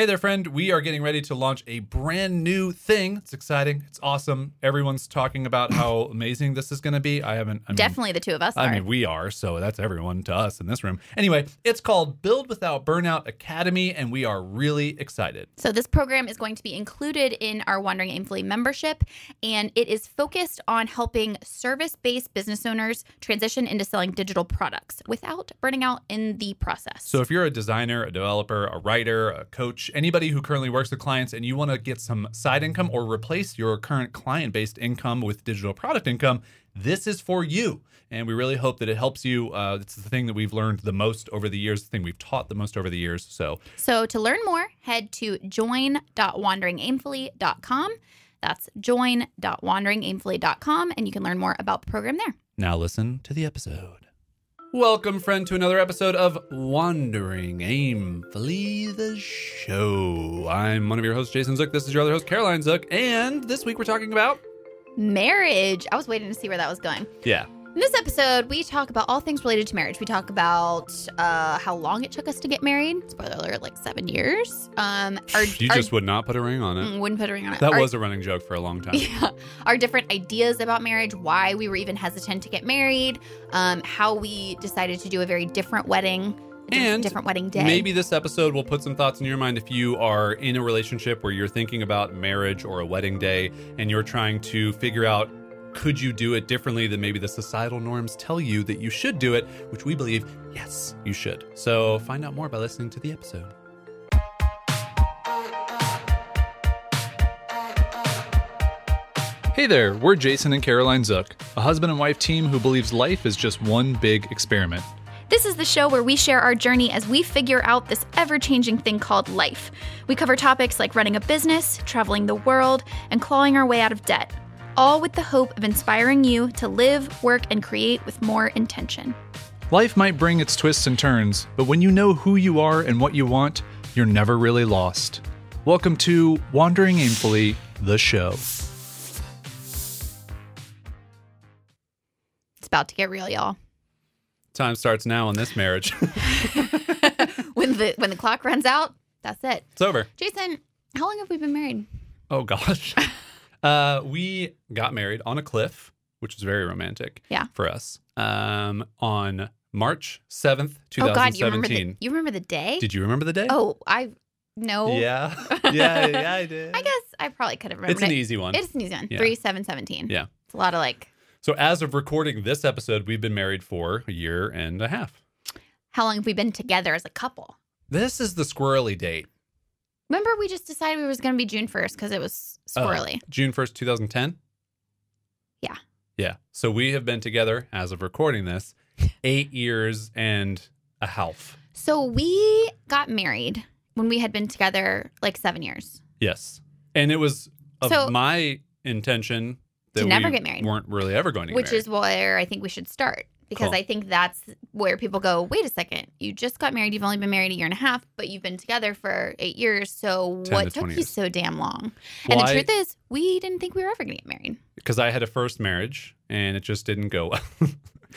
Hey there, friend. We are getting ready to launch a brand new thing. It's exciting. It's awesome. Everyone's talking about how amazing this is going to be. I haven't. I mean, Definitely the two of us I are. mean, we are, so that's everyone to us in this room. Anyway, it's called Build Without Burnout Academy, and we are really excited. So, this program is going to be included in our Wandering Aimfully membership, and it is focused on helping service based business owners transition into selling digital products without burning out in the process. So, if you're a designer, a developer, a writer, a coach, anybody who currently works with clients, and you want to get some side income or replace your current client based income with digital product income, this is for you. And we really hope that it helps you. Uh, it's the thing that we've learned the most over the years, the thing we've taught the most over the years. So, So to learn more, head to join.wanderingaimfully.com. That's join.wanderingaimfully.com, and you can learn more about the program there. Now listen to the episode. Welcome, friend, to another episode of Wandering Aimfully, the show. I'm one of your hosts, Jason Zook. This is your other host, Caroline Zook. And this week we're talking about. Marriage. I was waiting to see where that was going. Yeah. In this episode, we talk about all things related to marriage. We talk about uh, how long it took us to get married. Spoiler alert, like seven years. Um, our, You our- just would not put a ring on it. Mm, wouldn't put a ring on it. That Our- was a running joke for a long time. yeah, our different ideas about marriage, why we were even hesitant to get married, um, how we decided to do a very different wedding, And different wedding day. Maybe this episode will put some thoughts in your mind if you are in a relationship where you're thinking about marriage or a wedding day and you're trying to figure out could you do it differently than maybe the societal norms tell you that you should do it, which we believe, yes, you should. So find out more by listening to the episode. Hey there, we're Jason and Caroline Zook, a husband and wife team who believes life is just one big experiment. This is the show where we share our journey as we figure out this ever changing thing called life. We cover topics like running a business, traveling the world, and clawing our way out of debt, all with the hope of inspiring you to live, work, and create with more intention. Life might bring its twists and turns, but when you know who you are and what you want, you're never really lost. Welcome to Wandering Aimfully, the show. It's about to get real, y'all. Time starts now on this marriage. when the when the clock runs out, that's it. it's over. Jason, how long have we been married? Oh gosh. uh, we got married on a cliff, which was very romantic. Yeah. For us. Um, on March seventh, two Oh thousand God, you remember the you remember the day? Did you remember the day? Oh, I no. Yeah. yeah, yeah, I did. I guess I probably could have remembered it's an it. easy one. It's an easy one. Yeah. Three seven seventeen. Yeah. It's a lot of like. So as of recording this episode, we've been married for a year and a half. How long have we been together as a couple? This is the squirrely date. Remember, we just decided we was going to be June first because it was Uh, squirrely. June first, two thousand ten. Yeah. Yeah. So we have been together as of recording this eight years and a half. so we got married when we had been together like seven years. Yes. And it was of So- my intention that To never we get married. weren't really ever going to get which married. is where I think we should start because Cool. I think that's where people go. Wait a second, you just got married. You've only been married a year and a half, but you've been together for eight years. So what to took 20 you years. so damn long? Well, and the I- truth is, we didn't think we were ever going to get married. because I had a first marriage and it just didn't go well.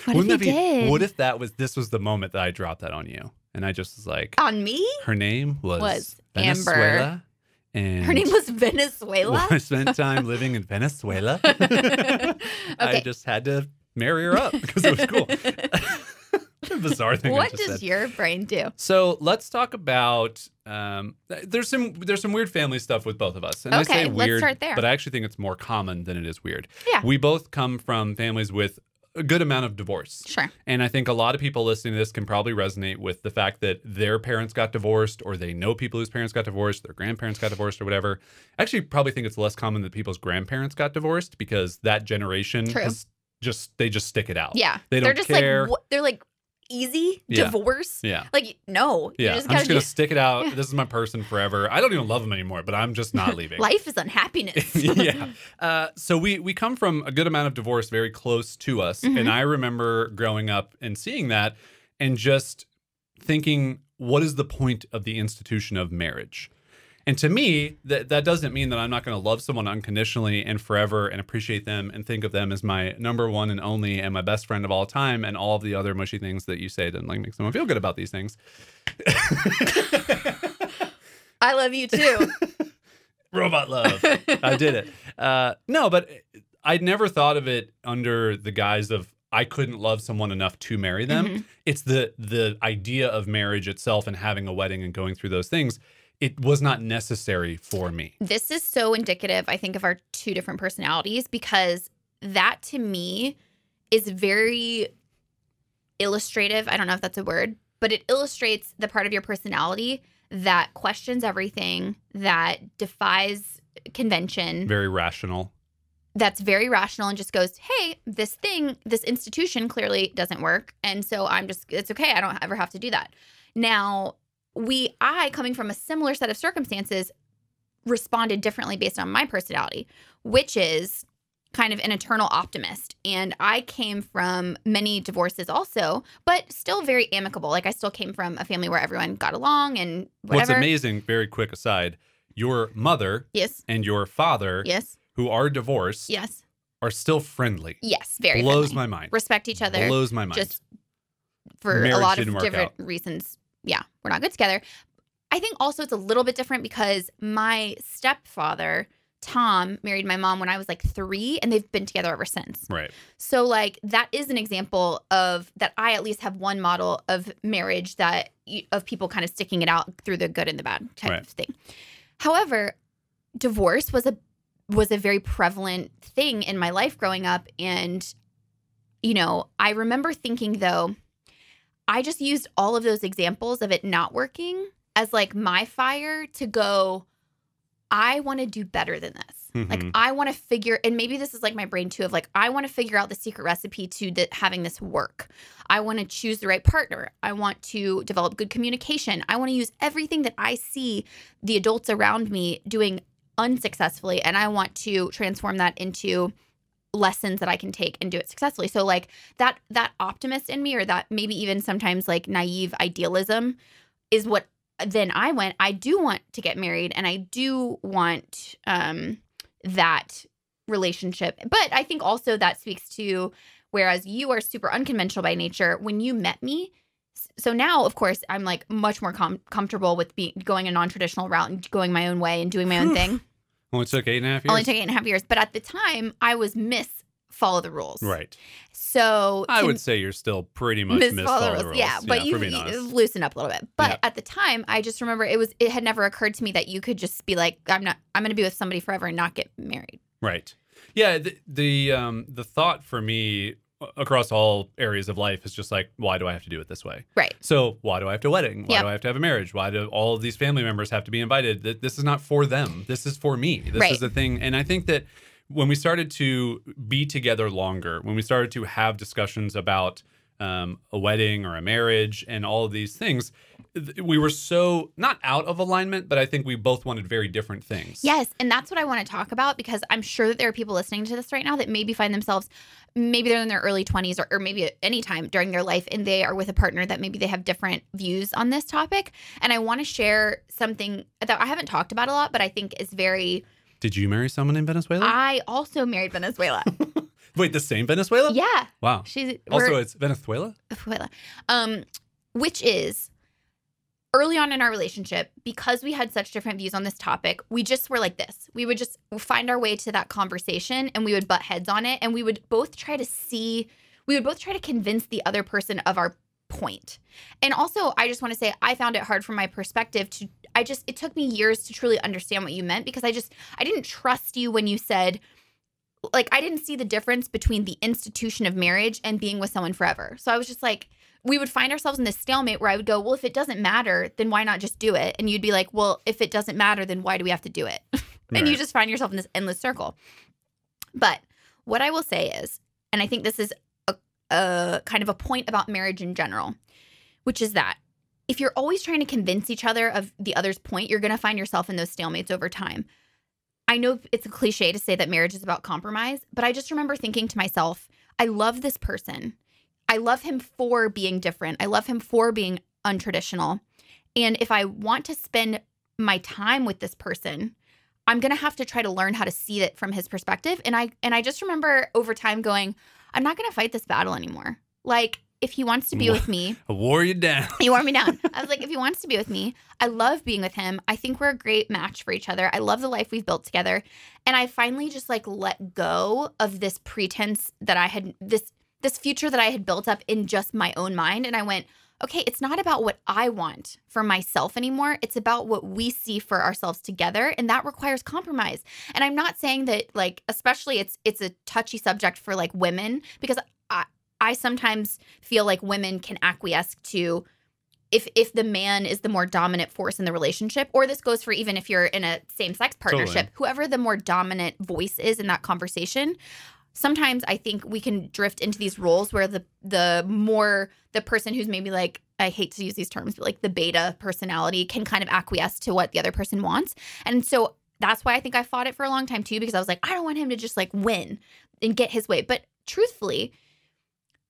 What Wouldn't if that be, did? What if that was this was the moment that I dropped that on you and I just was like, On me? her name was, Was Amber. Venezuela, and Her name was Venezuela. I spent time living in Venezuela. I just had to marry her up because it was cool. Bizarre thing. I what does said. your brain do? So let's talk about. Um, there's some there's some weird family stuff with both of us, and I Okay, say let's weird, start there. but I actually think it's more common than it is weird. Yeah. we both come from families with a good amount of divorce. Sure. And I think a lot of people listening to this can probably resonate with the fact that their parents got divorced or they know people whose parents got divorced, their grandparents got divorced or whatever. I actually probably think it's less common that people's grandparents got divorced because that generation True. has just they just stick it out. Yeah. They They're don't just care. like, what, they're like easy Yeah. divorce. Yeah. Like, no. Yeah, just I'm just gonna do- stick it out. Yeah. This is my person forever. I don't even love him anymore, but I'm just not leaving. Life is unhappiness. yeah. Uh, so we we come from a good amount of divorce very close to us, Mhm. and I remember growing up and seeing that, and just thinking, what is the point of the institution of marriage? And to me, that that doesn't mean that I'm not going to love someone unconditionally and forever and appreciate them and think of them as my number one and only and my best friend of all time and all of the other mushy things that you say that like make someone feel good about these things. I love you too. Robot love. I did it. Uh, no, but I'd never thought of it under the guise of I couldn't love someone enough to marry them. Mhm. It's the the idea of marriage itself and having a wedding and going through those things. It was not necessary for me. this is so indicative, I think, of our two different personalities because that to me is very illustrative. I don't know if that's a word, but it illustrates the part of your personality that questions everything, that defies convention, Very rational. that's very rational and just goes, hey, this thing, this institution clearly doesn't work. And so I'm just, it's okay. I don't ever have to do that. Now, we, I, coming from a similar set of circumstances, responded differently based on my personality, which is kind of an eternal optimist. And I came from many divorces also, but still very amicable. Like I still came from a family where everyone got along and whatever. What's amazing, very quick aside, your mother Yes. and your father, Yes. who are divorced, Yes. are still friendly. Yes. Very Blows friendly. my mind. Respect each other. Blows my mind. just for Marriage a lot of different out. reasons. Yeah, we're not good together. I think also it's a little bit different because my stepfather, Tom, married my mom when I was like three, and they've been together ever since. right. So, like, that is an example of that I at least have one model of marriage that of people kind of sticking it out through the good and the bad type Right. of thing. However, divorce was a was a very prevalent thing in my life growing up and you know, I remember thinking though I just used all of those examples of it not working as like my fire to go I want to do better than this. Like Mhm. I want to figure and maybe this is like my brain too of like I want to figure out the secret recipe to th- having this work. I want to choose the right partner. I want to develop good communication. I want to use everything that I see the adults around me doing unsuccessfully and I want to transform that into lessons that I can take and do it successfully. So like that that optimist in me or that maybe even sometimes like naive idealism is what then I went I do want to get married and I do want um that relationship. But I think also that speaks to whereas you are super unconventional by nature when you met me so now of course I'm like much more com- comfortable with being going a non-traditional route and going my own way and doing my own thing. Only took eight and a half years. Only took eight and a half years, but at the time I was miss follow the rules. right. So I to would say you're still pretty much miss miss follow the rules. rules. Yeah, but for you, you honest. loosen up a little bit. But Yeah. at the time, I just remember it was it had never occurred to me that you could just be like, I'm not I'm gonna be with somebody forever and not get married. Right. Yeah. The, the um the thought for me across all areas of life is just like, why do I have to do it this way? Right. So why do I have to wedding? Why Yep. do I have to have a marriage? Why do all of these family members have to be invited? Th- This is not for them. This is for me. This Right. is the thing. And I think that when we started to be together longer, when we started to have discussions about um, a wedding or a marriage and all of these things, we were so not out of alignment, but I think we both wanted very different things. Yes, and that's what I want to talk about because I'm sure that there are people listening to this right now that maybe find themselves maybe they're in their early 20s or, or maybe at any time during their life and they are with a partner that maybe they have different views on this topic. And I want to share something that I haven't talked about a lot, but I think is very. Did you marry someone in Venezuela? I also married Venezuela. Wait, the same Venezuela? yeah, Wow. she's Also, it's Venezuela? Venezuela. Um, which is early on in our relationship, because we had such different views on this topic, we just were like this. We would just find our way to that conversation and we would butt heads on it. And we would both try to see, we would both try to convince the other person of our point. And also, I just want to say, I found it hard from my perspective to, I just, it took me years to truly understand what you meant because I just, I didn't trust you when you said, like I didn't see the difference between the institution of marriage and being with someone forever. So I was just like, we would find ourselves in this stalemate where I would go, well, if it doesn't matter, then why not just do it? And you'd be like, well, if it doesn't matter, then why do we have to do it? and you just find yourself in this endless circle. But what I will say is, and I think this is a, a kind of a point about marriage in general, which is that if you're always trying to convince each other of the other's point, you're going to find yourself in those stalemates over time. I know it's a cliche to say that marriage is about compromise, but I just remember thinking to myself, I love this person. I love him for being different. I love him for being untraditional. And if I want to spend my time with this person, I'm going to have to try to learn how to see it from his perspective. And I and I just remember over time going, I'm not going to fight this battle anymore. Like if he wants to be with me, I wore you down. he wore me down. I was like, if he wants to be with me, I love being with him. I think we're a great match for each other. I love the life we've built together. And I finally just like let go of this pretense that I had this this future that I had built up in just my own mind. And I went, okay, it's not about what I want for myself anymore. It's about what we see for ourselves together. And that requires compromise. And I'm not saying that like, especially it's it's a touchy subject for like women, because I sometimes feel like women can acquiesce to if if the man is the more dominant force in the relationship, or this goes for even if you're in a same sex partnership, Totally. whoever the more dominant voice is in that conversation, sometimes I think we can drift into these roles where the the more the person who's maybe like I hate to use these terms, but like the beta personality can kind of acquiesce to what the other person wants. And so that's why I think I fought it for a long time too, because I was like, I don't want him to just like win and get his way. But truthfully,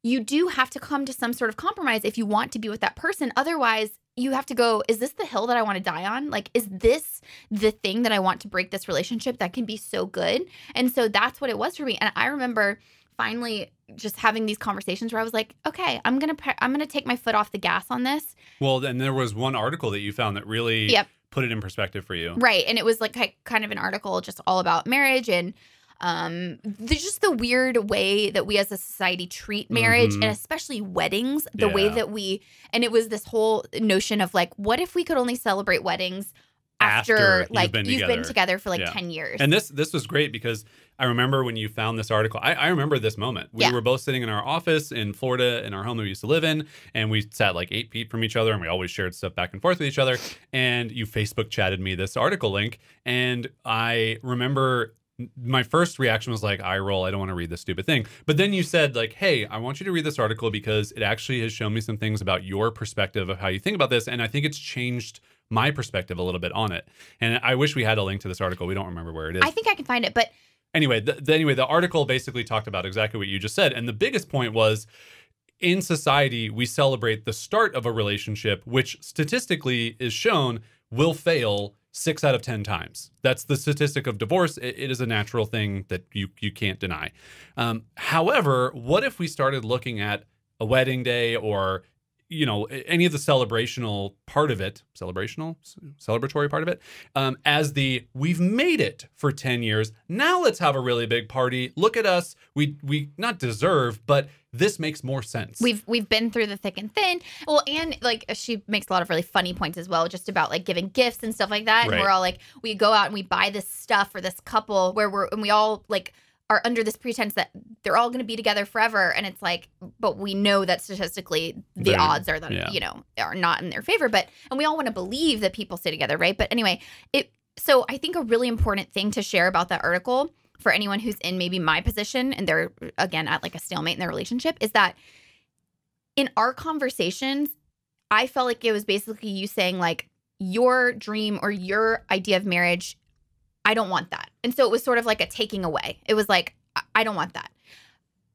you do have to come to some sort of compromise if you want to be with that person. Otherwise, you have to go, is this the hill that I want to die on? Like, is this the thing that I want to break this relationship that can be so good? And so that's what it was for me. And I remember finally just having these conversations where I was like, okay, I'm going to I'm going to take my foot off the gas on this. Well, then there was one article that you found that really Yep. put it in perspective for you. Right. And it was like kind of an article just all about marriage and um there's just the weird way that we as a society treat marriage Mhm. and especially weddings the way that we and it was this whole notion of like what if we could only celebrate weddings after, After you've like been you've been together. together for like Yeah. 10 years And this this was great because I remember when you found this article. I, I remember this moment. We Yeah. were both sitting in our office in Florida in our home that we used to live in, and we sat like eight feet from each other, and we always shared stuff back and forth with each other. And you Facebook chatted me this article link, and I remember my first reaction was like, "I roll. I don't want to read this stupid thing." But then you said like, "Hey, I want you to read this article because it actually has shown me some things about your perspective of how you think about this, and I think it's changed." My perspective a little bit on it, and I wish we had a link to this article. We don't remember where it is I think I can find it but anyway, the, the, anyway, the article basically talked about exactly what you just said, and the biggest point was in society we celebrate the start of a relationship, which statistically is shown will fail six out of ten times. That's the statistic of divorce. It, it is a natural thing that you you can't deny. Um, however, what if we started looking at a wedding day or you know any of the celebrational part of it celebrational celebratory part of it um, as the we've made it for 10 years. Now let's have a really big party. Look at us. We we not deserve but this makes more sense. We've we've been through the thick and thin. Well, and like she makes a lot of really funny points as well, just about like giving gifts and stuff like that. And we're all like, we go out and we buy this stuff for this couple where we're and we all like are under this pretense that they're all going to be together forever, and it's like, but we know that statistically the They're- odds are that yeah. you know are not in their favor. But and we all want to believe that people stay together, right? But anyway, it. So I think a really important thing to share about that article for anyone who's in maybe my position and they're again at like a stalemate in their relationship is that in our conversations, I felt like it was basically you saying like your dream or your idea of marriage, I don't want that. And so it was sort of like a taking away. It was like I- don't want that.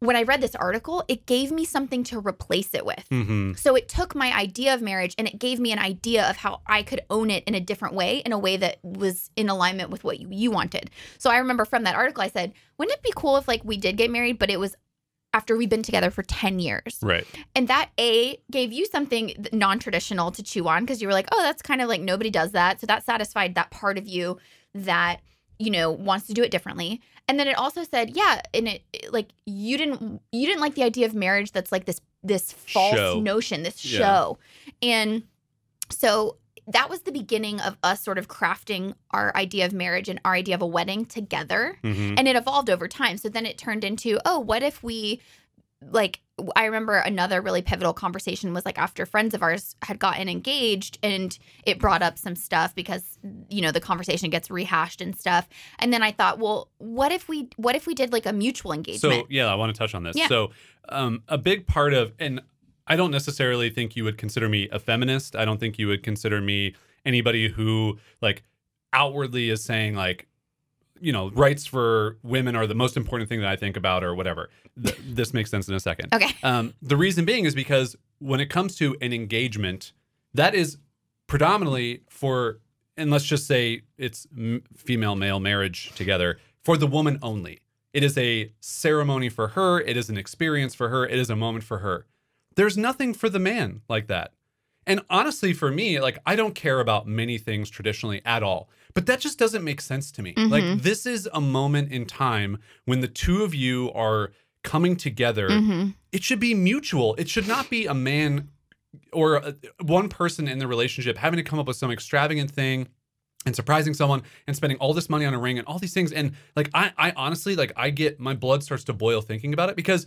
When I read this article, it gave me something to replace it with. hmm So it took my idea of marriage and it gave me an idea of how I could own it in a different way, in a way that was in alignment with what you, you wanted. So I remember from that article, I said, wouldn't it be cool if like we did get married, but it was after we've been together for 10 years? right And that A gave you something non traditional to chew on because you were like, oh, that's kind of like nobody does that. So that satisfied that part of you that, you know, wants to do it differently. And then it also said, yeah, and it like you didn't you didn't like the idea of marriage that's like this this false Show. notion, this Yeah. show. And so that was the beginning of us sort of crafting our idea of marriage and our idea of a wedding together hmm and it evolved over time so then it turned into oh what if we like i remember another really pivotal conversation was like after friends of ours had gotten engaged and it brought up some stuff because you know the conversation gets rehashed and stuff and then i thought well what if we what if we did like a mutual engagement So yeah, I want to touch on this. Yeah. So um, a big part of, and I don't necessarily think you would consider me a feminist. I don't think you would consider me anybody who like outwardly is saying like, you know, rights for women are the most important thing that I think about or whatever. Th- this makes sense in a second. okay Um, the reason being is because when it comes to an engagement, that is predominantly for, and let's just say it's m- female male marriage together for the woman only. It is a ceremony for her. It is an experience for her. It is a moment for her. There's nothing for the man like that. And honestly, for me, like I don't care about many things traditionally at all. But that just doesn't make sense to me. Mhm. Like this is a moment in time when the two of you are coming together. hmm It should be mutual. It should not be a man or a, one person in the relationship having to come up with some extravagant thing and surprising someone and spending all this money on a ring and all these things and like I I honestly like I get my blood starts to boil thinking about it because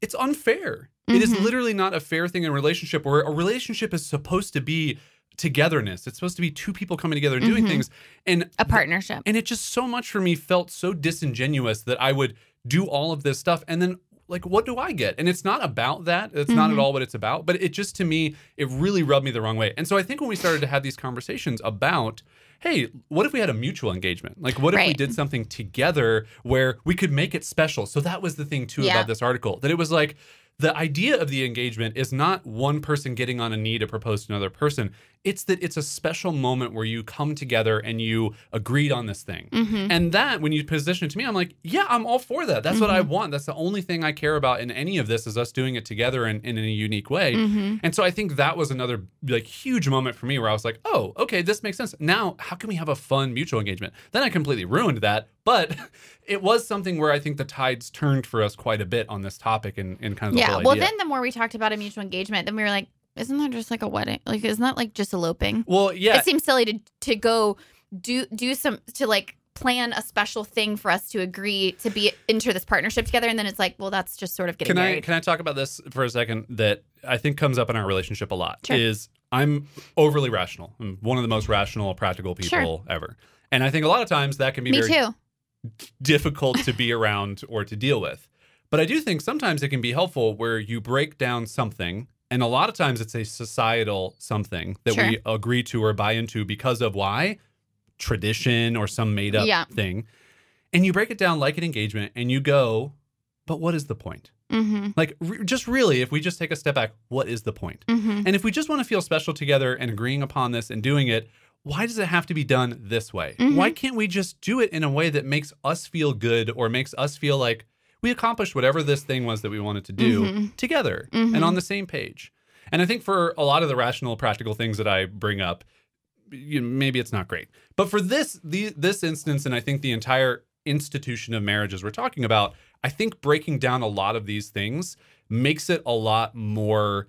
it's unfair. It is Mhm. literally not a fair thing in a relationship where a relationship is supposed to be togetherness. It's supposed to be two people coming together and doing Mhm. things. And A partnership. and it just so much for me felt so disingenuous that I would do all of this stuff and then like what do I get? And it's not about that. It's not at Mhm. all what it's about, but it just to me it really rubbed me the wrong way. And so I think when we started to have these conversations about hey, what if we had a mutual engagement? Like what if we did something together where we could make it special? So that was the thing too Yeah. about this article. That it was like the idea of the engagement is not one person getting on a knee to propose to another person. It's that it's a special moment where you come together and you agreed on this thing. hmm And that, when you position it to me, I'm like, yeah, I'm all for that. That's what I Mm-hmm. want. That's the only thing I care about in any of this is us doing it together and in a unique way. hmm And so I think that was another like huge moment for me where I was like, oh, okay, this makes sense. Now, how can we have a fun mutual engagement? Then I completely ruined that. But it was something where I think the tides turned for us quite a bit on this topic and, and kind of the Yeah. Well, then the more we talked about a mutual engagement, then we were like, isn't that just like a wedding? Like, isn't that like just eloping? well, yeah. It seems silly to to go do do some to like plan a special thing for us to agree to be enter this partnership together, and then it's like, well, that's just sort of getting Can I can I talk about this for a second that I think comes up in our relationship a lot Sure. is I'm overly rational. I'm one of the most rational, practical people Sure. ever. And I think a lot of times that can be Me very too. difficult to be around or to deal with. But I do think sometimes it can be helpful where you break down something, and a lot of times it's a societal something that we agree to or buy into because of why tradition or some made up Yeah. thing. And you break it down like an engagement and you go, but what is the point? hmm Like, re- just really, if we just take a step back, what is the point? hmm And if we just want to feel special together and agreeing upon this and doing it, why does it have to be done this way? Mhm. Why can't we just do it in a way that makes us feel good or makes us feel like we accomplished whatever this thing was that we wanted to do Mhm. together Mhm. and on the same page? And I think for a lot of the rational, practical things that I bring up, you know, maybe it's not great. But for this the, this instance, and I think the entire institution of marriages we're talking about, I think breaking down a lot of these things makes it a lot more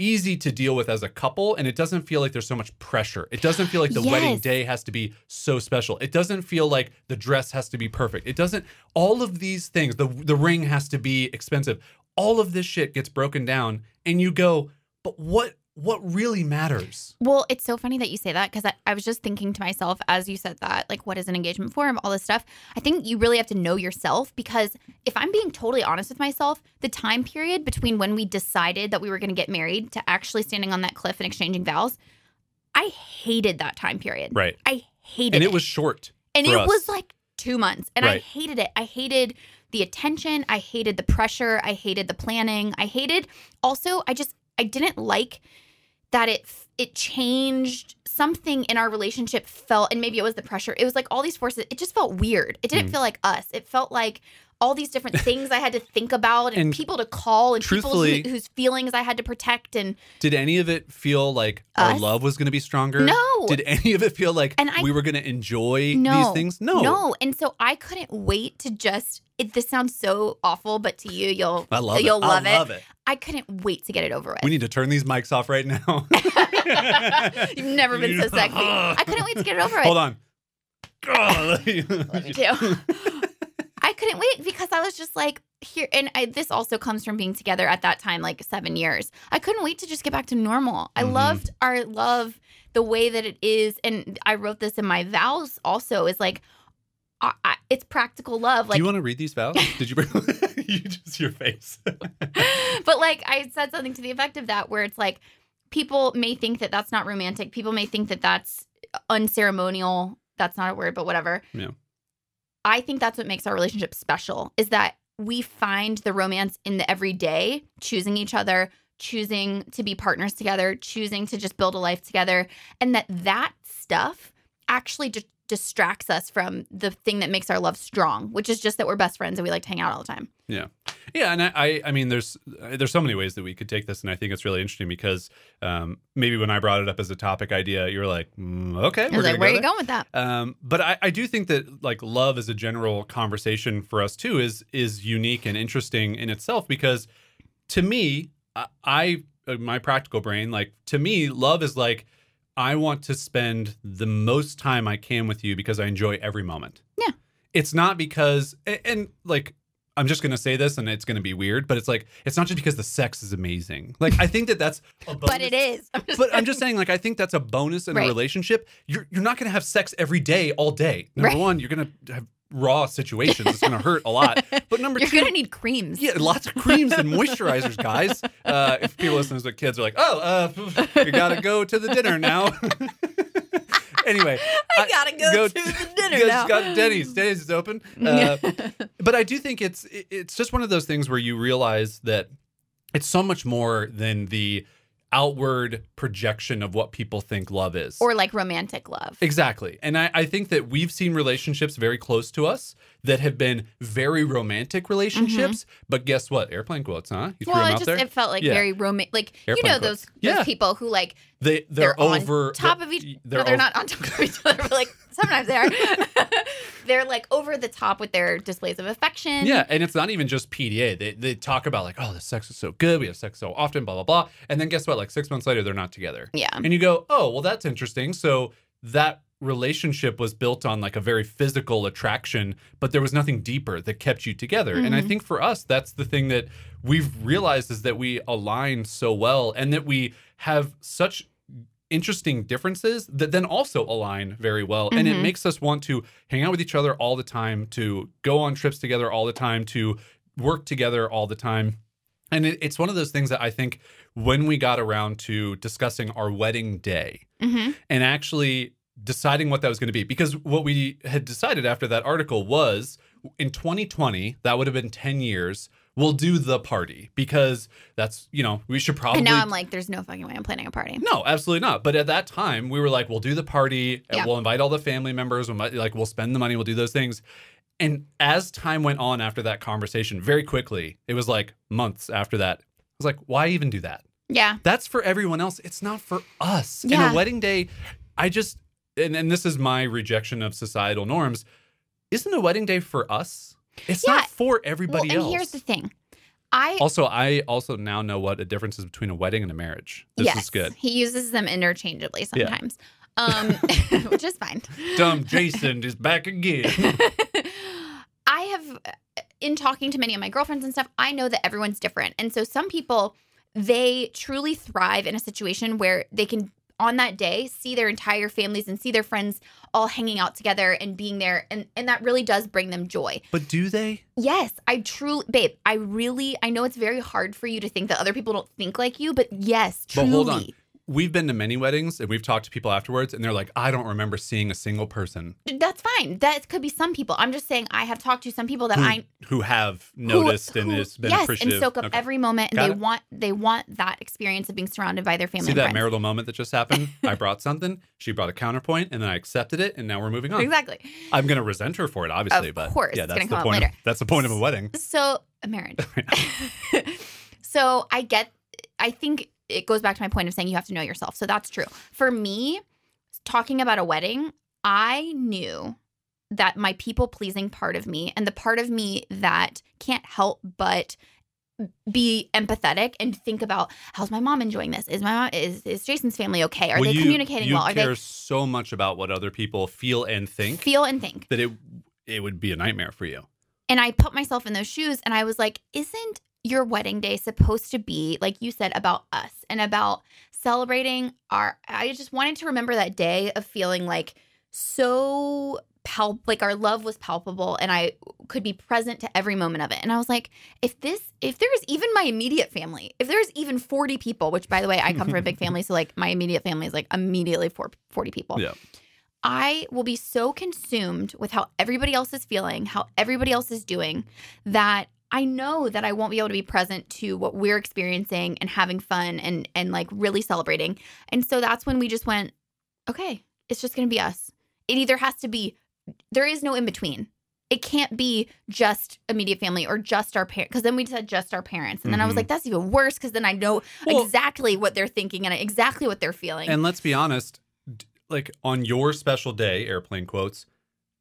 easy to deal with as a couple and it doesn't feel like there's so much pressure. It doesn't feel like the wedding day has to be so special. It doesn't feel like the dress has to be perfect. It doesn't all of these things, the the ring has to be expensive. All of this shit gets broken down and you go, "But what what really matters?" Well, it's so funny that you say that because I, I was just thinking to myself as you said that, like, what is an engagement form? All this stuff. I think you really have to know yourself because if I'm being totally honest with myself, the time period between when we decided that we were going to get married to actually standing on that cliff and exchanging vows, I hated that time period. Right. I hated it. And it. was short. and it us. was like two months and i hated it i hated the attention i hated the pressure i hated the planning i hated also i just i didn't like that it it changed something in our relationship felt and maybe it was the pressure it was like all these forces it just felt weird it didn't Mm. feel like us it felt like all these different things i had to think about and, And people to call and people who, whose feelings i had to protect and Did any of it feel like our love was going to be stronger? no Did any of it feel like And I- we were going to enjoy no these things? No. no and so i couldn't wait to just it, this sounds so awful but to you you'll I love you'll it. love it love it. I couldn't wait to get it over with. We need to turn these mics off right now. You've never been so sexy. I couldn't wait to get it over with. Hold on. Love you too. I couldn't wait because I was just like here, and I, this also comes from being together at that time, like seven years. I couldn't wait to just get back to normal. I Mhm. loved our love the way that it is, and I wrote this in my vows. Also, is like, I, I, it's practical love. Do Like you want to read these vows? Did you bring you just your face? but like I said something to the effect of that, where it's like people may think that that's not romantic. People may think that that's unceremonial. That's not a word, but whatever. Yeah. I think that's what makes our relationship special is that we find the romance in the everyday, choosing each other, choosing to be partners together, choosing to just build a life together, and that that stuff actually just distracts us from the thing that makes our love strong, which is just that we're best friends and we like to hang out all the time. Yeah, yeah, and I, I, mean, there's there's so many ways that we could take this, and I think it's really interesting because um, maybe when I brought it up as a topic idea, you were like, mm, okay, we're like, where go are you there. going with that? Um, but I, I do think that like love as a general conversation for us too is is unique and interesting in itself because to me, I, I uh, my practical brain like to me, love is like I want to spend the most time I can with you because I enjoy every moment. Yeah. It's not because and, and like I'm just going to say this and it's going to be weird, but it's like it's not just because the sex is amazing. Like I think that that's a bonus But it is. I'm but I'm just saying, like, I think that's a bonus in Right. a relationship. You're you're not gonna have sex every day, all day. Number Right. one, you're gonna have raw situations. It's gonna hurt a lot. But number You're two, gonna need creams. yeah, lots of creams and moisturizers, guys. Uh, if people listening to kids are like, oh, uh, you gotta go to the dinner now. anyway, I gotta go to the dinner you guys now. Got Denny's. Denny's is open. Uh, but I do think it's it's just one of those things where you realize that it's so much more than the outward projection of what people think love is. Or like romantic love. Exactly. And I, I think that we've seen relationships very close to us that have been very romantic relationships. But guess what? Airplane quotes, huh? You threw Mm-hmm. Well, them it out just there? it felt like Yeah. very romantic. Like you know quotes. those those Yeah. people who like they, they're, they're, over top of each. They're no, they're over- not on top of each other. But like sometimes they are. they're like over the top with their displays of affection. Yeah, and it's not even just PDA. They they talk about like, oh, the sex is so good, we have sex so often, blah blah blah, and then guess what? Like six months later, they're not together. Yeah. and you go, oh, well, that's interesting. So that relationship was built on like a very physical attraction, but there was nothing deeper that kept you together. And I Mhm. think for us, that's the thing that we've realized is that we align so well, and that we have such interesting differences that then also align very well and it Mhm. makes us want to hang out with each other all the time to go on trips together all the time to work together all the time and it, it's one of those things that i think when we got around to discussing our wedding day hmm and actually deciding what that was going to be because what we had decided after that article was in 2020 that would have been 10 years we'll do the party because that's you know we should probably And now I'm like, there's no fucking way I'm planning a party. no, absolutely not. But at that time, we were like, we'll do the party. and Yeah. We'll invite all the family members. We'll, mi- like, we'll spend the money. We'll do those things. And as time went on after that conversation, very quickly, it was like months after that. I was like, why even do that? Yeah. That's for everyone else. It's not for us. And Yeah. a wedding day, I just, and, and this is my rejection of societal norms. Isn't a wedding day for us? It's Yeah. not for Well, everybody and else. here's the thing. I also, I also now know what a difference is between a wedding and a marriage. This yes, is good. He uses them interchangeably Yeah. sometimes. Um, which is fine. Dumb Jason is back again. I have, in talking to many of my girlfriends and stuff, I know that everyone's different. And so some people, they truly thrive in a situation where they can, on that day, see their entire families and see their friends all hanging out together and being there. And, and that really does bring them joy. But do they? Yes, I truly, babe, I really, I know it's very hard for you to think that other people don't think like you, but yes, But truly. hold on. We've been to many weddings and we've talked to people afterwards, and they're like, I don't remember seeing a single person That's fine. That could be some people. I'm just saying I have talked to some people that who, I who have who- noticed and who- has been yes, appreciative. and soak up Okay. every moment, and Got they it. want they want that experience of being surrounded by their family. See and that friends. marital moment that just happened? I brought something, she brought a counterpoint, and then I accepted it, and now we're moving on. Exactly. I'm going to resent her for it, obviously, Of but course, yeah, that's the point. Of, that's the point of a wedding. So a marriage. so I get. I think it goes back to my point of saying you have to know yourself. So that's true. For me, talking about a wedding, I knew that my people pleasing part of me and the part of me that can't help but be empathetic and think about how's my mom enjoying this? Is my mom is is Jason's family okay? Are Well, they you- communicating you well? Are care they so much about what other people feel and think feel and think? that it it would be a nightmare for you. And I put myself in those shoes and I was like, isn't your wedding day supposed to be, like you said, about us and about celebrating our. I just wanted to remember that day of feeling like so pal like our love was palpable and I could be present to every moment of it. And I was like, if this if there's even my immediate family, if there's even 40 people, which by the way, I come from a big family, so like my immediate family is like immediately four- 40 people. Yeah. I will be so consumed with how everybody else is feeling, how everybody else is doing, that I know that I won't be able to be present to what we're experiencing and having fun and and like really celebrating. And so that's when we just went, okay, it's just going to be us. It either has to be there is no in between. it can't be just immediate family or just our parents because then we said just our parents and then i was Mhm. like that's even worse because then i know Well- exactly what they're thinking and exactly what they're feeling And let's be honest, like on your special day, airplane quotes,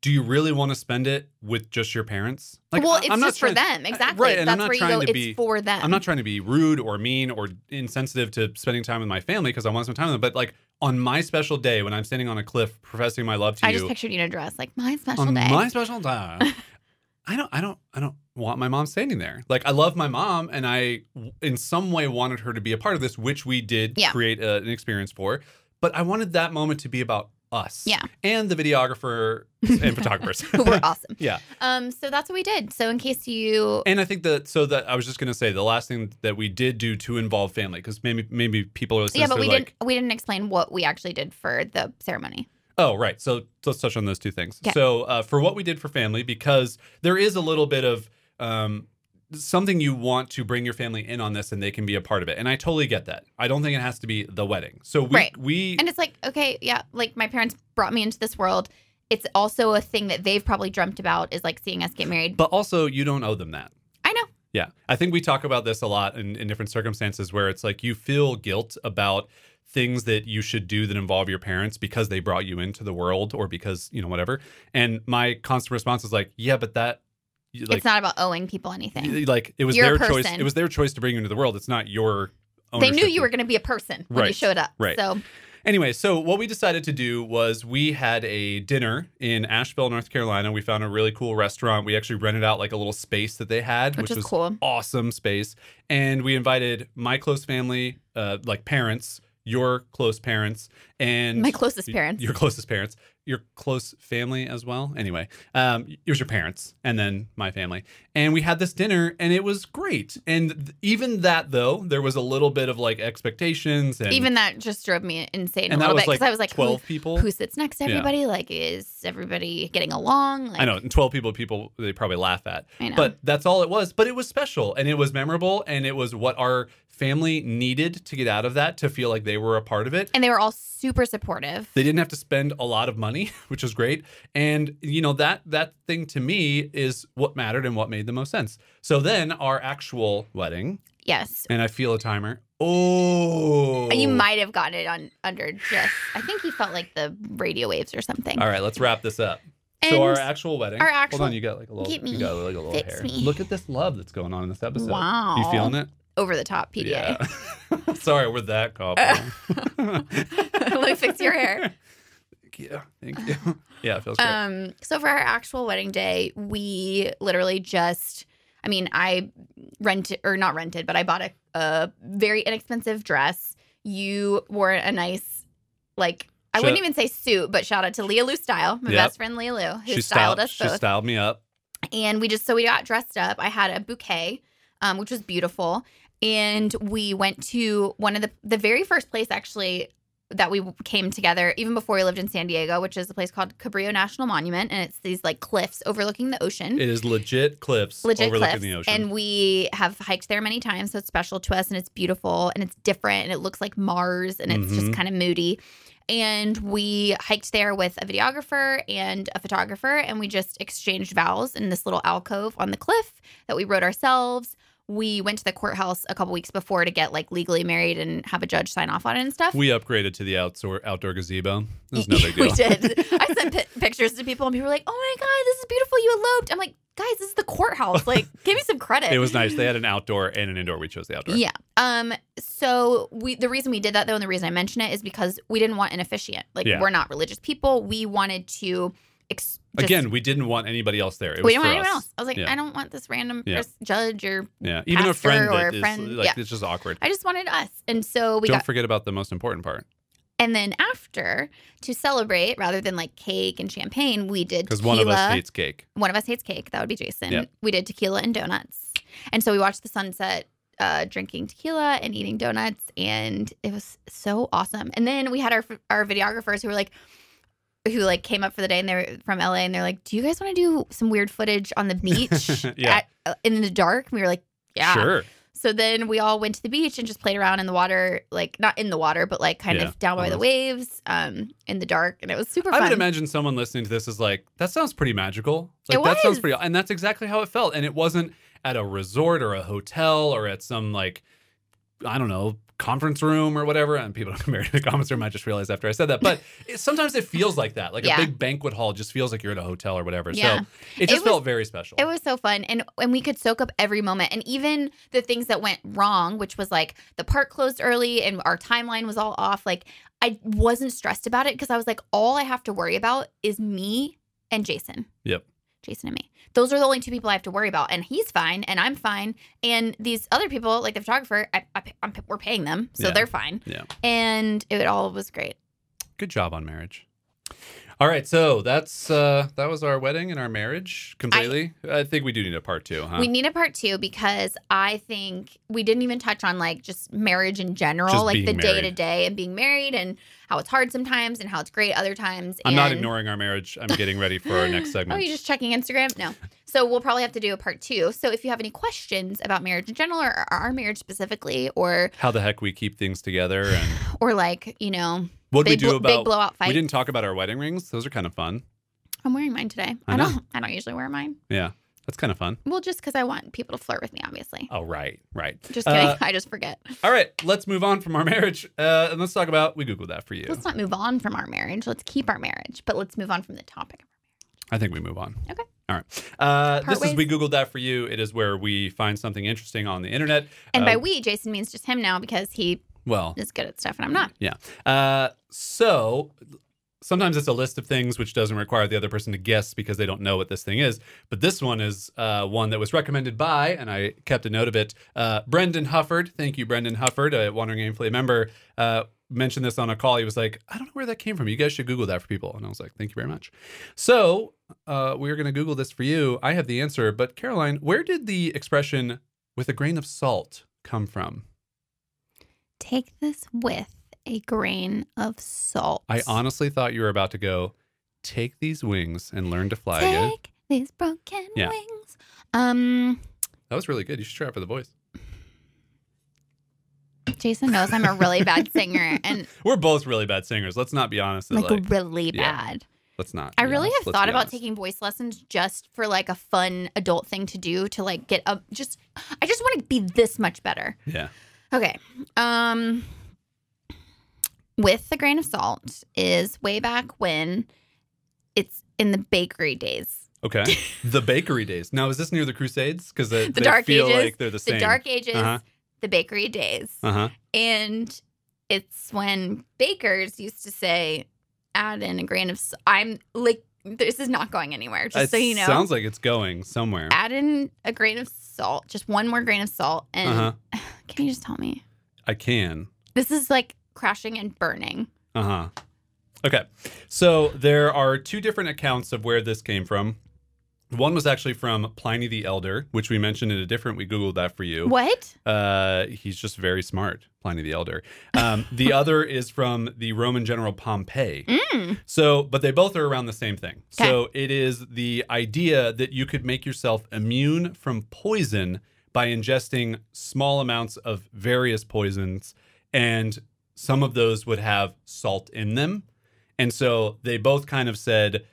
do you really want to spend it with just your parents? Like, well it's I'm not just for them exactly right, and that's I'm not where you trying go to it's be- for them I'm not trying to be rude or mean or insensitive to spending time with my family because I want to spend time with them. But like on my special day when I'm standing on a cliff professing my love to i you, I just pictured you in a dress like my special on day my special day, I don't, I don't, I don't want my mom standing there. Like I love my mom, and I, in some way, wanted her to be a part of this, which we did Yeah. create a, an experience for. But I wanted that moment to be about us, Yeah. and the videographer and photographers. who were awesome yeah, um so that's what we did so in case you and I think that so that I was just gonna say the last thing that we did do to involve family because maybe maybe people are listening. yeah but we like, didn't we didn't explain what we actually did for the ceremony Oh, right. So let's touch on those two things. Okay. So uh, for what we did for family, because there is a little bit of um, something you want to bring your family in on this, and they can be a part of it. And I totally get that. I don't think it has to be the wedding. So we Right. we And it's like, okay, yeah, like my parents brought me into this world. It's also a thing that they've probably dreamt about is like seeing us get married. but also you don't owe them that. I know. Yeah. I think we talk about this a lot in, in different circumstances where it's like you feel guilt about things that you should do that involve your parents because they brought you into the world or because, you know, whatever. And my constant response is like, yeah, but that like it's not about owing people anything. like it was You're their choice it was their choice to bring you into the world it's not your They knew you were going to be a person when you showed up. Right. So anyway so what we decided to do was we had a dinner in asheville north carolina we found a really cool restaurant we actually rented out like a little space that they had Which which, is was cool. awesome space and we invited my close family uh, like parents your close parents and my closest parents. your closest parents, your close family as well. Anyway, um, it was your parents and then my family. And we had this dinner and it was great. And th- even that, though, there was a little bit of like expectations and Even that just drove me insane a little bit like, because I was like, 12 who, people. who sits next to Yeah. everybody? Like, is everybody getting along? Like, I know, and 12 people, people they probably laugh at. I know. But that's all it was. But it was special and it was memorable and it was what our family needed to get out of that to feel like they were a part of it. and they were all super supportive. They didn't have to spend a lot of money, which was great. And you know that that thing to me is what mattered and what made the most sense. So then our actual wedding, Yes. and I feel a timer. Oh, You might have gotten it on under just. I think he felt like the radio waves or something. All right, let's wrap this up. And so our actual wedding. our actual. Hold on, you got like a little. Get me. You got like a little Fix hair. me. Look at this love that's going on in this episode. Wow. You feeling it? Over the top PDA. Yeah. Sorry, we're that couple. Let me fix your hair. Thank you. Thank you. Yeah, it feels great. Um, so for our actual wedding day, we literally just, I mean, I rented or not rented, but I bought a, a very inexpensive dress. You wore a nice, like, I Shout- wouldn't even say suit, but shout out to Leah Lou Style, my Yep. best friend Leah Lou, who she styled, us She styled me up. and we just so we got dressed up. I had a bouquet, um, which was beautiful, and we went to one of the the very first place actually that we came together, even before we lived in San Diego, which is a place called Cabrillo National Monument, and it's these like cliffs overlooking the ocean. It is legit cliffs Legit overlooking cliffs, the ocean. and we have hiked there many times, so it's special to us, and it's beautiful, and it's different, and it looks like Mars, and it's just Mhm. kind of moody. And we hiked there with a videographer and a photographer, and we just exchanged vows in this little alcove on the cliff that we wrote ourselves. We went to the courthouse a couple weeks before to get like legally married and have a judge sign off on it and stuff. we upgraded to the outdoor outdoor gazebo. It was no big deal. we did. I sent pi- pictures to people, and people were like, "Oh my god, this is beautiful! You eloped." I'm like, "Guys, this is the courthouse. Like, give me some credit." It was nice. They had an outdoor and an indoor. We chose the outdoor. Yeah. Um. So we the reason we did that though, and the reason I mention it is because we didn't want an officiant. Like Yeah. we're not religious people. We wanted to. Ex- just- Again, we didn't want anybody else there. It we didn't want anyone else. I was like, Yeah. I don't want this random Yeah. judge or Yeah, even a friend or a is friend. like Yeah. it's just awkward. I just wanted us, and so we don't got. forget about the most important part and then after to celebrate, rather than like cake and champagne, we did because one of us hates cake. one of us hates cake. That would be Jason. Yep. We did tequila and donuts. And so we watched the sunset, uh, drinking tequila and eating donuts, and it was so awesome. And then we had our our videographers who were like, who like came up for the day and they're from LA and they're like, "Do you guys want to do some weird footage on the beach Yeah. at, uh, in the dark?" And we were like, "Yeah." Sure. So then we all went to the beach and just played around in the water, like not in the water, but like kind Yeah, of down by the waves, um, in the dark, and it was super fun. I fun. would imagine someone listening to this is like, that sounds pretty magical. Like It that sounds pretty and that's exactly how it felt. And it wasn't at a resort or a hotel or at some like I don't know, conference room or whatever. And people don't compare to the conference room. I just realized after I said that. But it, sometimes it feels like that. Like Yeah. a big banquet hall just feels like you're at a hotel or whatever. Yeah. So it just was- felt very special. It was so fun, and and we could soak up every moment, and even the things that went wrong, which was like the park closed early and our timeline was all off. Like I wasn't stressed about it because I was like, all I have to worry about is me and Jason. Yep. Jason and me. Those are the only two people I have to worry about, and he's fine, and I'm fine, and these other people, like the photographer, I, I, I'm, we're paying them, so Yeah. they're fine, Yeah. and it all was great. Good job on marriage. All right, so that's uh that was our wedding and our marriage completely. I, think we do need a part two, huh? We need a part two because I think we didn't even touch on like just marriage in general, Just like the day to day and being married and how it's hard sometimes and how it's great other times. I'm not ignoring our marriage. I'm getting ready for our next segment. Oh, you're just checking Instagram? No. So we'll probably have to do a part two. So if you have any questions about marriage in general or our marriage specifically, or How the heck we keep things together and or like you know, what we do blo- about big blowout fight. We didn't talk about our wedding rings. Those are kind of fun. I'm wearing mine today. I I, don't. I don't usually wear mine. Yeah, that's kind of fun. Well, just because I want people to flirt with me, obviously. Oh, right, right. Just kidding. Uh, I just forget. all right, let's move on from our marriage uh, and let's talk about. We googled that for you. Let's not move on from our marriage. Let's keep our marriage, but let's move on from the topic. Of our marriage. I think we move on. Okay. All right. Uh, this is we googled that for you. It is where we find something interesting on the internet. And Uh, by we, Jason means just him now because he well, is good at stuff and I'm not. Yeah. Uh, so sometimes it's a list of things which doesn't require the other person to guess because they don't know what this thing is. But this one is uh, one that was recommended by, and I kept a note of it. Uh, Brendan Hufford. Thank you, Brendan Hufford, a Wandering Aimfully member. Uh, mentioned this on a call. He was like, I don't know where that came from. You guys should Google that for people. And I was like, thank you very much. So uh, we're going to Google this for you. I have the answer. But Caroline, where did the expression with a grain of salt come from? Take this with a grain of salt. I honestly thought you were about to go, take these wings and learn to fly again. Take these broken Yeah. wings. Um, That was really good. You should try it for the voice. Jason knows I'm a really bad singer and We're both really bad singers. Let's not be honest. like, Like, really yeah. bad. let's not. I be really honest. have Let's thought be about honest. taking voice lessons just for like a fun adult thing to do to like get up just I just want to be this much better. Yeah. Okay. Um with the grain of salt is way back when it's in the bakery days. Okay. the bakery days. Now, is this near the Crusades? Because they, The they Dark feel Ages, like they're the same. The dark ages, Uh-huh. the bakery days. Uh huh. And it's when bakers used to say add in a grain of I'm like this is not going anywhere just It so you know. sounds like it's going somewhere. add in a grain of salt, just one more grain of salt and Uh huh. can you just tell me? I can. This is like crashing and burning. Uh huh. Okay. So there are two different accounts of where this came from. One was actually from Pliny the Elder, which we mentioned in a different. We googled that for you. What? Uh, he's just very smart, Pliny the Elder. Um, the other is from the Roman general Pompey. Mm. So, but they both are around the same thing. So it is the idea that you could make yourself immune from poison by ingesting small amounts of various poisons, and some of those would have salt in them. And so they both kind of said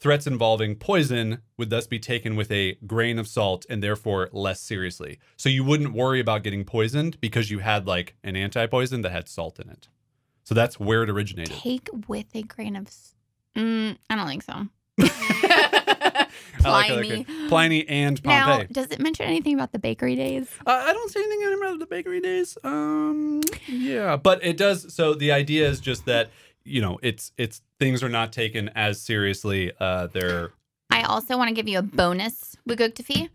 threats involving poison would thus be taken with a grain of salt and therefore less seriously. So you wouldn't worry about getting poisoned because you had like an anti poison that had salt in it. So that's where it originated. Take with a grain of mm, I don't think so. I like Pliny. and Pliny and Now, does it mention anything about the bakery days? Uh, I don't see anything about the bakery days. Um, yeah, but it does. So the idea is just that you know, it's it's things are not taken as seriously. Uh, they're. I also want to give you a bonus Wagugta fee.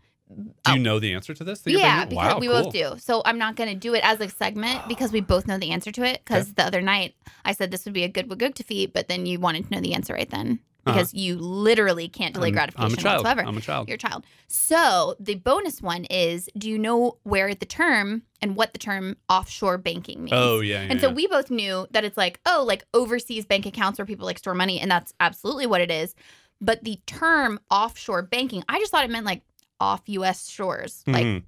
Do you know the answer to this? Oh. Yeah, bringing? because Wow, we cool. both do. So I'm not going to do it as a segment because we both know the answer to it. Because the other night I said this would be a good Wagugta fee, but then you wanted to know the answer right then because you literally can't delay Uh-huh. I'm- gratification I'm a child. whatsoever. I'm a child. You're a child. So the bonus one is: Do you know where the term and what the term offshore banking means? Oh yeah, yeah And so yeah. we both knew that it's like, oh, like overseas bank accounts where people like store money, and that's absolutely what it is. But the term offshore banking, I just thought it meant like off US shores. Like Mhm.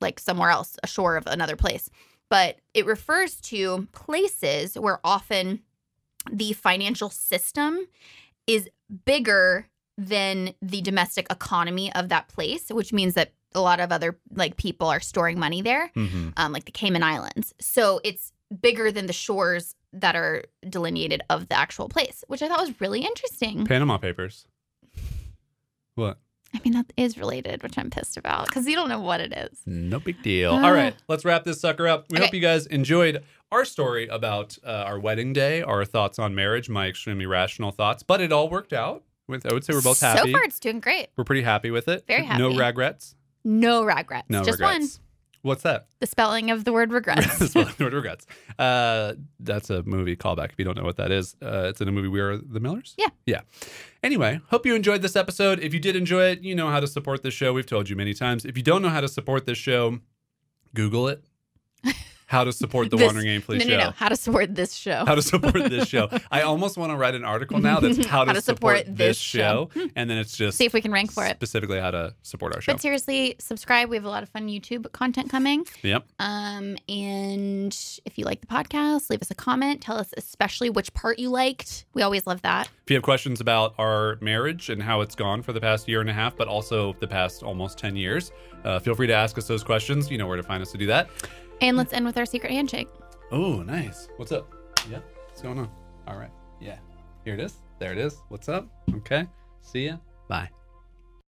like somewhere else, a shore of another place. But it refers to places where often the financial system is bigger than the domestic economy of that place, which means that a lot of other like people are storing money there, Mhm. um, like the Cayman Islands. So it's bigger than the shores that are delineated of the actual place, which I thought was really interesting. Panama Papers. What? I mean, that is related, which I'm pissed about because you don't know what it is. No big deal. Uh. All right, let's wrap this sucker up. We Okay. hope you guys enjoyed our story about uh, our wedding day, our thoughts on marriage, my extremely rational thoughts, but it all worked out. With I would say we're both happy. So far, it's doing great. we're pretty happy with it. Very happy. No regrets. No regrets. No Just regrets. What's that? The spelling of the word regrets. no regrets. Uh, that's a movie callback. If you don't know what that is, uh, it's in a movie. We are the Millers. Yeah. Yeah. Anyway, hope you enjoyed this episode. If you did enjoy it, you know how to support this show. We've told you many times. If you don't know how to support this show, Google it. How to support the This- Wandering no, show. no, no. How to support this show. How to support this show. I almost want to write an article now that's how to, support, this show, and then it's just See if we can rank for it. specifically how to support our show. But seriously, subscribe. We have a lot of fun YouTube content coming. Yep. Um, and if you like the podcast, leave us a comment. Tell us especially which part you liked. We always love that. If you have questions about our marriage and how it's gone for the past year and a half, but also the past almost 10 years, uh, feel free to ask us those questions. You know where to find us to do that. And let's end with our secret handshake. Oh, nice. What's up? Yeah. What's going on? All right. Yeah. Here it is. There it is. What's up? Okay. See ya. Bye.